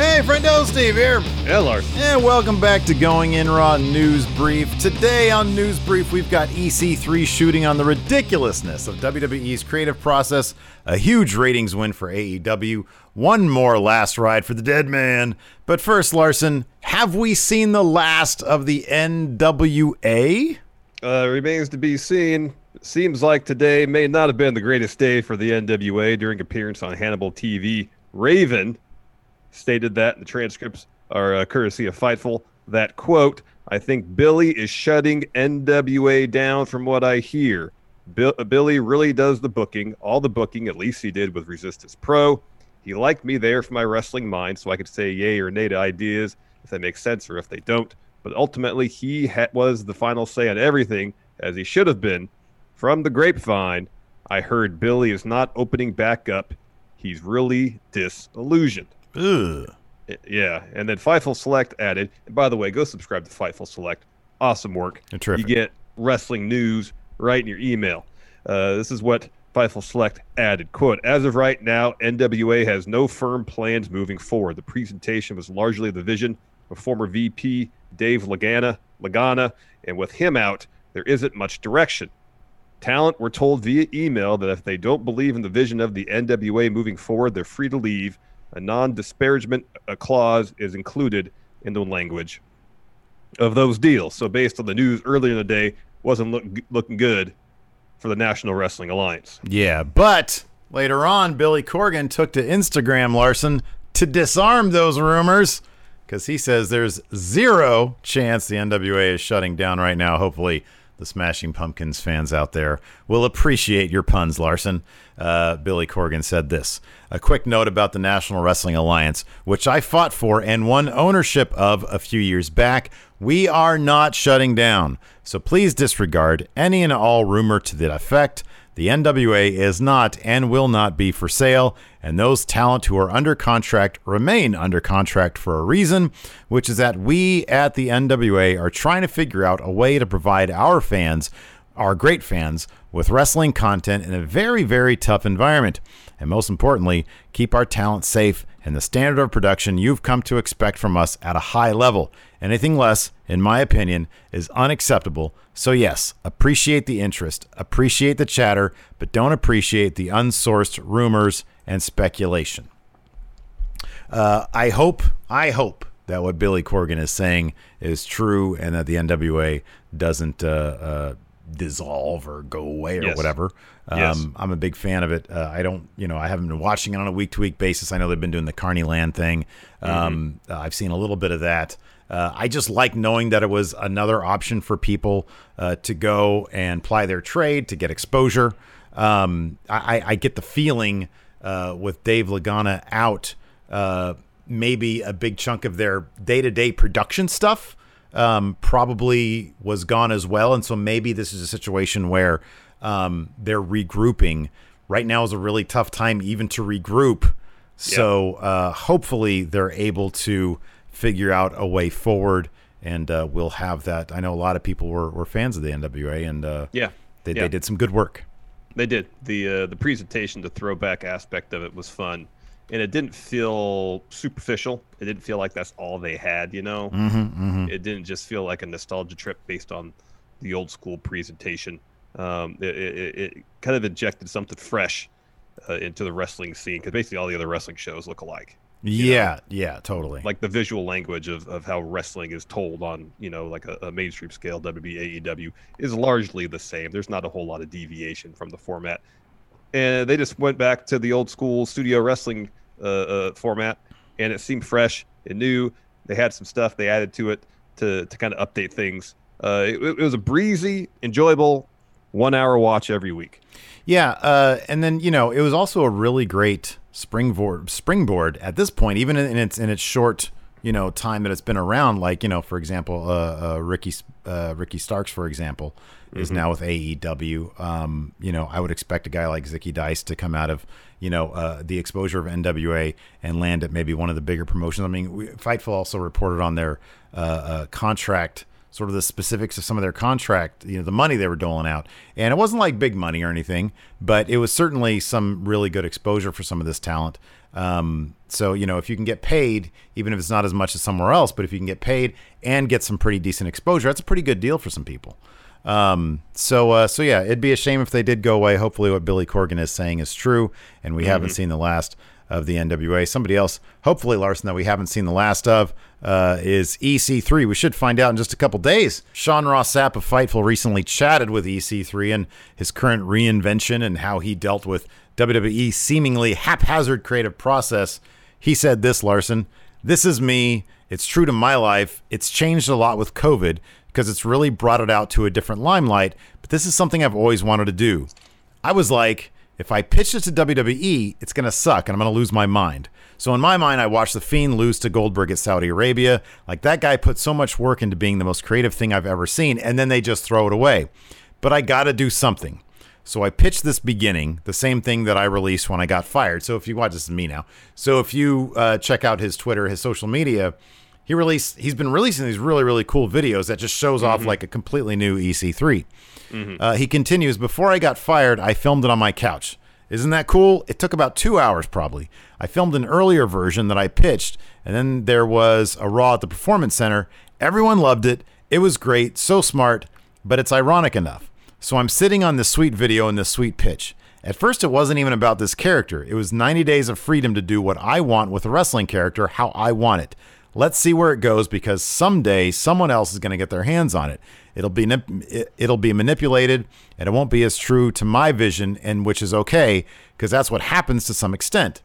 Hey, friendo, Steve here. Hello. And welcome back to Going In Raw News Brief. Today on News Brief, we've got EC3 shooting on the ridiculousness of WWE's creative process, a huge ratings win for AEW, one more last ride for the dead man. But first, Larson, have we seen the last of the NWA? Uh, remains to be seen. Seems like today may not have been the greatest day for the NWA during appearance on Hannibal TV. Raven stated that the transcripts are uh, courtesy of Fightful. That quote, I think Billy is shutting NWA down from what I hear. Bill, Billy really does the booking, all the booking, at least he did with Resistance Pro. He liked me there for my wrestling mind, so I could say yay or nay to ideas if they make sense or if they don't. But ultimately, he ha- was the final say on everything, as he should have been. From the grapevine, I heard Billy is not opening back up. He's really disillusioned. Ugh. Yeah, and then Fightful Select added. And by the way, go subscribe to Fightful Select. Awesome work. Terrific. You get wrestling news right in your email. Uh, this is what Fightful Select added. Quote, as of right now, NWA has no firm plans moving forward. The presentation was largely the vision of former VP Dave Lagana, Lagana, and with him out, there isn't much direction. Talent were told via email that if they don't believe in the vision of the NWA moving forward, they're free to leave a non disparagement clause is included in the language of those deals. So, based on the news earlier in the day, wasn't look, looking good for the National Wrestling Alliance. Yeah, but later on, Billy Corgan took to Instagram, Larson, to disarm those rumors because he says there's zero chance the NWA is shutting down right now. Hopefully, the Smashing Pumpkins fans out there will appreciate your puns, Larson. Uh, Billy Corgan said this. A quick note about the National Wrestling Alliance, which I fought for and won ownership of a few years back. We are not shutting down, so please disregard any and all rumor to that effect. The NWA is not and will not be for sale, and those talent who are under contract remain under contract for a reason, which is that we at the NWA are trying to figure out a way to provide our fans, our great fans, with wrestling content in a very, very tough environment. And most importantly, keep our talent safe and the standard of production you've come to expect from us at a high level. Anything less, in my opinion, is unacceptable. So, yes, appreciate the interest, appreciate the chatter, but don't appreciate the unsourced rumors and speculation. Uh, I hope, I hope that what Billy Corgan is saying is true and that the NWA doesn't uh, uh, dissolve or go away or Yes. whatever. Um, Yes. I'm a big fan of it. Uh, I don't, you know, I haven't been watching it on a week to week basis. I know they've been doing the Carney Land thing. Um, uh, I've seen a little bit of that. Uh, I just like knowing that it was another option for people uh, to go and ply their trade to get exposure. Um, I, I- I get the feeling uh, with Dave Lagana out, uh, maybe a big chunk of their day to day production stuff um, probably was gone as well. And so maybe this is a situation where um, they're regrouping. Right now is a really tough time even to regroup. So uh, hopefully they're able to figure out a way forward, and uh, we'll have that. I know a lot of people were, were fans of the NWA, and uh, Yeah. they, yeah. they did some good work. They did. The uh, the presentation, the throwback aspect of it was fun. And it didn't feel superficial. It didn't feel like that's all they had, you know? Mm-hmm, It didn't just feel like a nostalgia trip based on the old school presentation. Um, it, it, it kind of injected something fresh uh, into the wrestling scene because basically all the other wrestling shows look alike. Yeah, yeah, totally. Like the visual language of, of how wrestling is told on, you know, like a, a mainstream scale, WB, AEW, is largely the same. There's not a whole lot of deviation from the format. And they just went back to the old school studio wrestling uh, uh, format, and it seemed fresh and new. They had some stuff they added to it to, to kind of update things. Uh, it, it was a breezy, enjoyable one hour watch every week. Yeah, uh, and then you know it was also a really great springboard springboard at this point, even in its in its short you know time that it's been around. Like you know, for example, uh, uh, Ricky uh, Ricky Starks, for example, is mm-hmm. now with AEW. Um, you know, I would expect a guy like Zicky Dice to come out of you know uh, the exposure of NWA and land at maybe one of the bigger promotions. I mean, we, Fightful also reported on their uh, uh, contract sort of the specifics of some of their contract, you know, the money they were doling out. And it wasn't like big money or anything, but it was certainly some really good exposure for some of this talent. Um, so, you know, if you can get paid, even if it's not as much as somewhere else, but if you can get paid and get some pretty decent exposure, that's a pretty good deal for some people. Um, so, uh, so yeah, it'd be a shame if they did go away. Hopefully, what Billy Corgan is saying is true, and we mm-hmm. haven't seen the last of the NWA. Somebody else, hopefully Larson, that we haven't seen the last of, uh, is EC3. We should find out in just a couple days. Sean Ross Sapp of Fightful recently chatted with EC3 and his current reinvention and how he dealt with WWE seemingly haphazard creative process. He said this, Larson. This is me. It's true to my life. It's changed a lot with COVID because it's really brought it out to a different limelight. But this is something I've always wanted to do. I was like, if I pitch it to WWE, it's going to suck and I'm going to lose my mind. So in my mind, I watched The Fiend lose to Goldberg at Saudi Arabia. Like that guy put so much work into being the most creative thing I've ever seen, and then they just throw it away. But I got to do something. So I pitched this beginning, the same thing that I released when I got fired. So if you watch, this is me now. So if you uh, check out his Twitter, his social media, he released he's been releasing these really really cool videos that just shows mm-hmm. off like a completely new EC3. Mm-hmm. Uh, he continues, before I got fired, I filmed it on my couch. Isn't that cool? It took about two hours probably. I filmed an earlier version that I pitched, and then there was a Raw at the Performance Center. Everyone loved it. It was great, so smart, but it's ironic enough. So I'm sitting on this sweet video and this sweet pitch. At first, it wasn't even about this character. It was 90 days of freedom to do what I want with a wrestling character, how I want it. Let's see where it goes because someday someone else is going to get their hands on it. It'll be it'll be manipulated and it won't be as true to my vision and which is okay because that's what happens to some extent.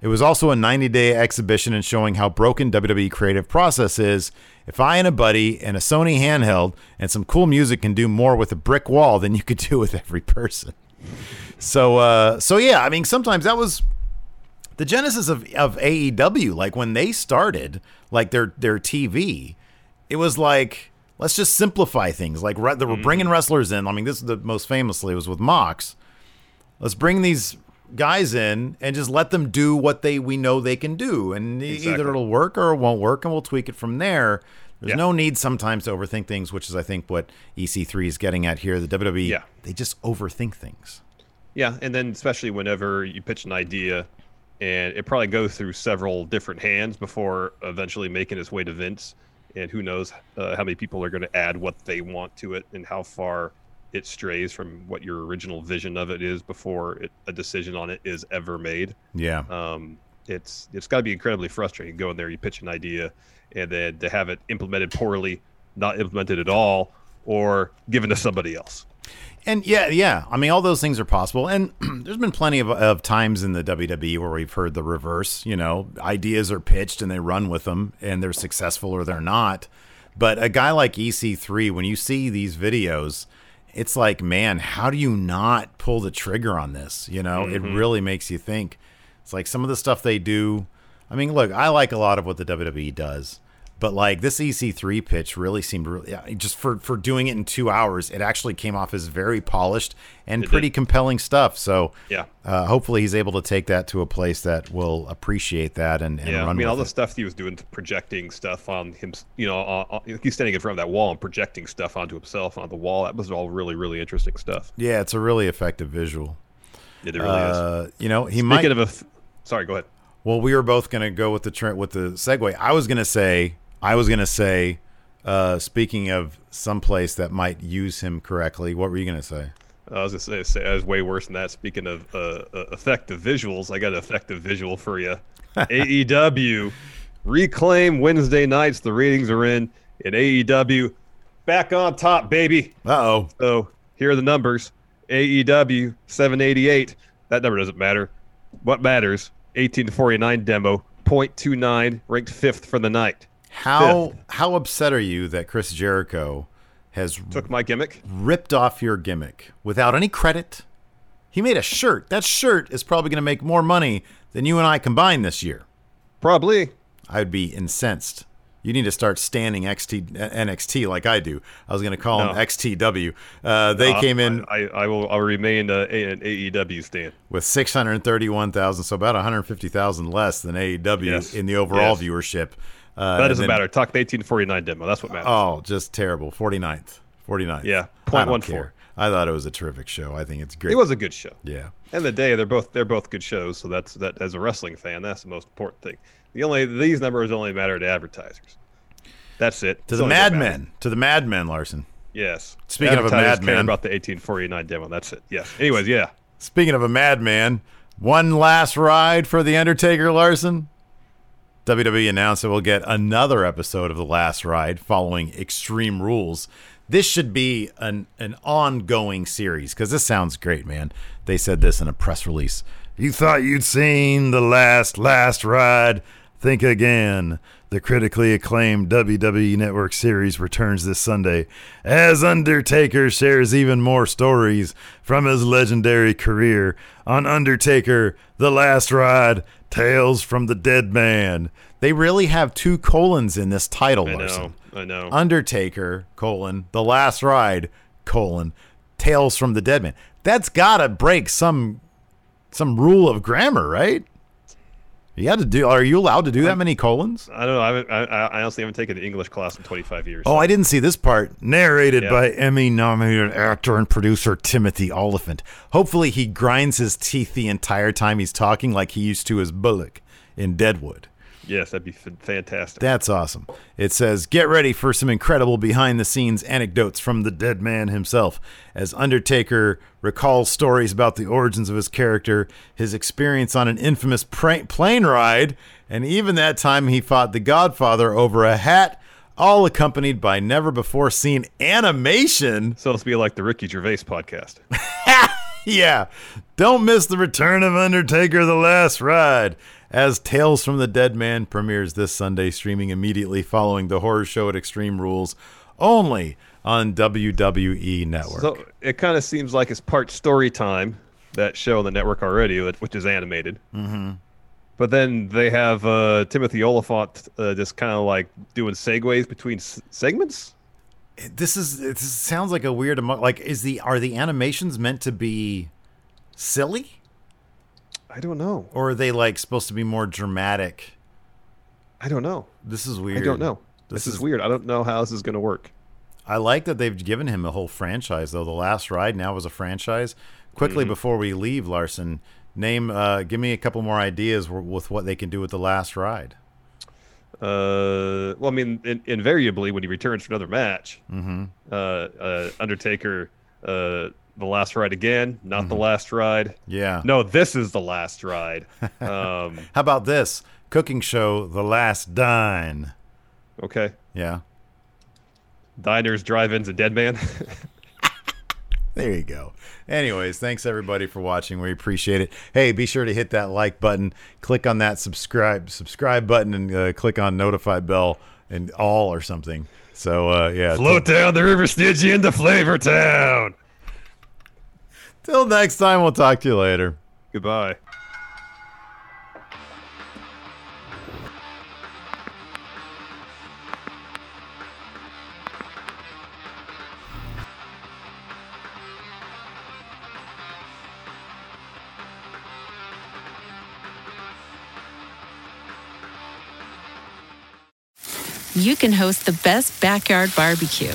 It was also a 90-day exhibition and showing how broken WWE creative process is. If I and a buddy and a Sony handheld and some cool music can do more with a brick wall than you could do with every person. So uh so yeah, I mean sometimes that was the genesis of, of AEW, like when they started, like their their TV, it was like let's just simplify things. Like they were bringing mm. wrestlers in. I mean, this is the most famously was with Mox. Let's bring these guys in and just let them do what they we know they can do, and exactly. either it'll work or it won't work, and we'll tweak it from there. There's yeah. no need sometimes to overthink things, which is I think what EC3 is getting at here. The WWE, yeah. they just overthink things. Yeah, and then especially whenever you pitch an idea and it probably goes through several different hands before eventually making its way to Vince. And who knows uh, how many people are going to add what they want to it and how far it strays from what your original vision of it is before it, a decision on it is ever made. Yeah. Um, it's it's got to be incredibly frustrating. Go in there, you pitch an idea, and then to have it implemented poorly, not implemented at all, or given to somebody else. And yeah, yeah. I mean, all those things are possible. And there's been plenty of, of times in the WWE where we've heard the reverse. You know, ideas are pitched and they run with them and they're successful or they're not. But a guy like EC3, when you see these videos, it's like, man, how do you not pull the trigger on this? You know, mm-hmm. it really makes you think. It's like some of the stuff they do. I mean, look, I like a lot of what the WWE does. But like this EC3 pitch really seemed really just for for doing it in two hours, it actually came off as very polished and it pretty did. compelling stuff. So yeah, uh, hopefully he's able to take that to a place that will appreciate that and, and yeah. I mean, all it. the stuff he was doing, projecting stuff on him, you know, uh, uh, he's standing in front of that wall and projecting stuff onto himself on the wall. That was all really really interesting stuff. Yeah, it's a really effective visual. Yeah, it really uh, is. You know, he Speaking might. of a, sorry, go ahead. Well, we were both going to go with the trend with the segue. I was going to say I was going to say, uh, speaking of someplace that might use him correctly, what were you going to say? I was going to say, say I was way worse than that. Speaking of uh, uh, effective visuals, I got an effective visual for you. AEW reclaim Wednesday nights. The ratings are in in AEW. Back on top, baby. Uh oh. So here are the numbers. AEW 788. That number doesn't matter. What matters? 18 to 49 demo, 0.29, ranked fifth for the night. How Fifth. how upset are you that Chris Jericho has Took my gimmick. ripped off your gimmick without any credit. He made a shirt. That shirt is probably going to make more money than you and I combined this year. Probably. I would be incensed. You need to start standing XT NXT like I do. I was going to call No. them XTW. Uh, they came in I, I will. I'll remain uh, an AEW stand. with 631,000, so about 150,000 less than AEW Yes. in the overall Yes. viewership. Uh, That doesn't then- matter. Talk the 1849 demo. That's what matters. Oh, just terrible. 49th. 49th. Yeah, don't 0.14. care. I thought it was a terrific show. I think it's great. it was a good show. Yeah. And the day, they're both they're both good shows. So that's that. As a wrestling fan, that's the most important thing. The only these numbers only matter to advertisers. That's it. To It's the only Mad. Men. To the Mad Men, Larson. Yes. Speaking of a madman. about the 1849 demo. That's it. Yes. Anyways, yeah. Speaking of a madman, one last ride for The Undertaker Larson. WWE announced that we'll get another episode of The Last Ride following Extreme Rules. This should be an, an ongoing series because this sounds great, man. They said this in a press release. You thought you'd seen The Last, Last Ride? Think again. The critically acclaimed WWE Network series returns this Sunday as Undertaker shares even more stories from his legendary career on Undertaker The Last Ride Tales from the Dead Man. They really have two colons in this title, I Larson. know. I know. Undertaker, colon, The Last Ride, colon, Tales from the Dead Man. That's gotta break some some rule of grammar, right? You had to do. Are you allowed to do that many colons? I don't know. I, I, I honestly haven't taken an English class in 25 years. Oh, I didn't see this part. Narrated Yeah. by Emmy-nominated actor and producer Timothy Olyphant. Hopefully, he grinds his teeth the entire time he's talking, like he used to as Bullock in Deadwood. Yes, that'd be f- fantastic. That's awesome. It says, Get ready for some incredible behind the scenes anecdotes from the dead man himself as Undertaker recalls stories about the origins of his character, his experience on an infamous pra- plane ride, and even that time he fought the Godfather over a hat, all accompanied by never before seen animation. so it's be like the Ricky Gervais podcast. Yeah. Don't miss the return of Undertaker The Last Ride as Tales from the Dead Man premieres this Sunday, streaming immediately following the horror show at Extreme Rules, only on WWE Network. So it kind of seems like it's part story time, that show on the network already, which- is animated. Mm-hmm. But then they have uh, Timothy Olyphant uh, just kind of like doing segues between s- segments. this is it sounds like a weird emo- like is the are the animations meant to be silly I don't know. or are they like supposed to be more dramatic? I don't know. This is weird. I don't know. This This, is, is- weird. I don't know how this is going to work. I like that they've given him a whole franchise, though. The Last Ride now is a franchise. Quickly before we leave, Larson, name, uh, give me a couple more ideas w- with what they can do with the Last Ride. Uh, well, I mean, in, invariably when he returns for another match, uh, uh, Undertaker, uh, the last ride again, not the last ride. Yeah. No, this is the last ride. Um, How about this cooking show, The Last Dine? okay, Yeah. diners, drive-ins, a dead man. There you go. Anyways, thanks everybody for watching. We appreciate it. Hey, be sure to hit that like button, click on that subscribe subscribe button, and uh, click on notify bell and all or something. So uh, yeah, Float down the river Stygia into Flavor Town. Till next time. We'll talk to you later. Goodbye. you can host the best backyard barbecue.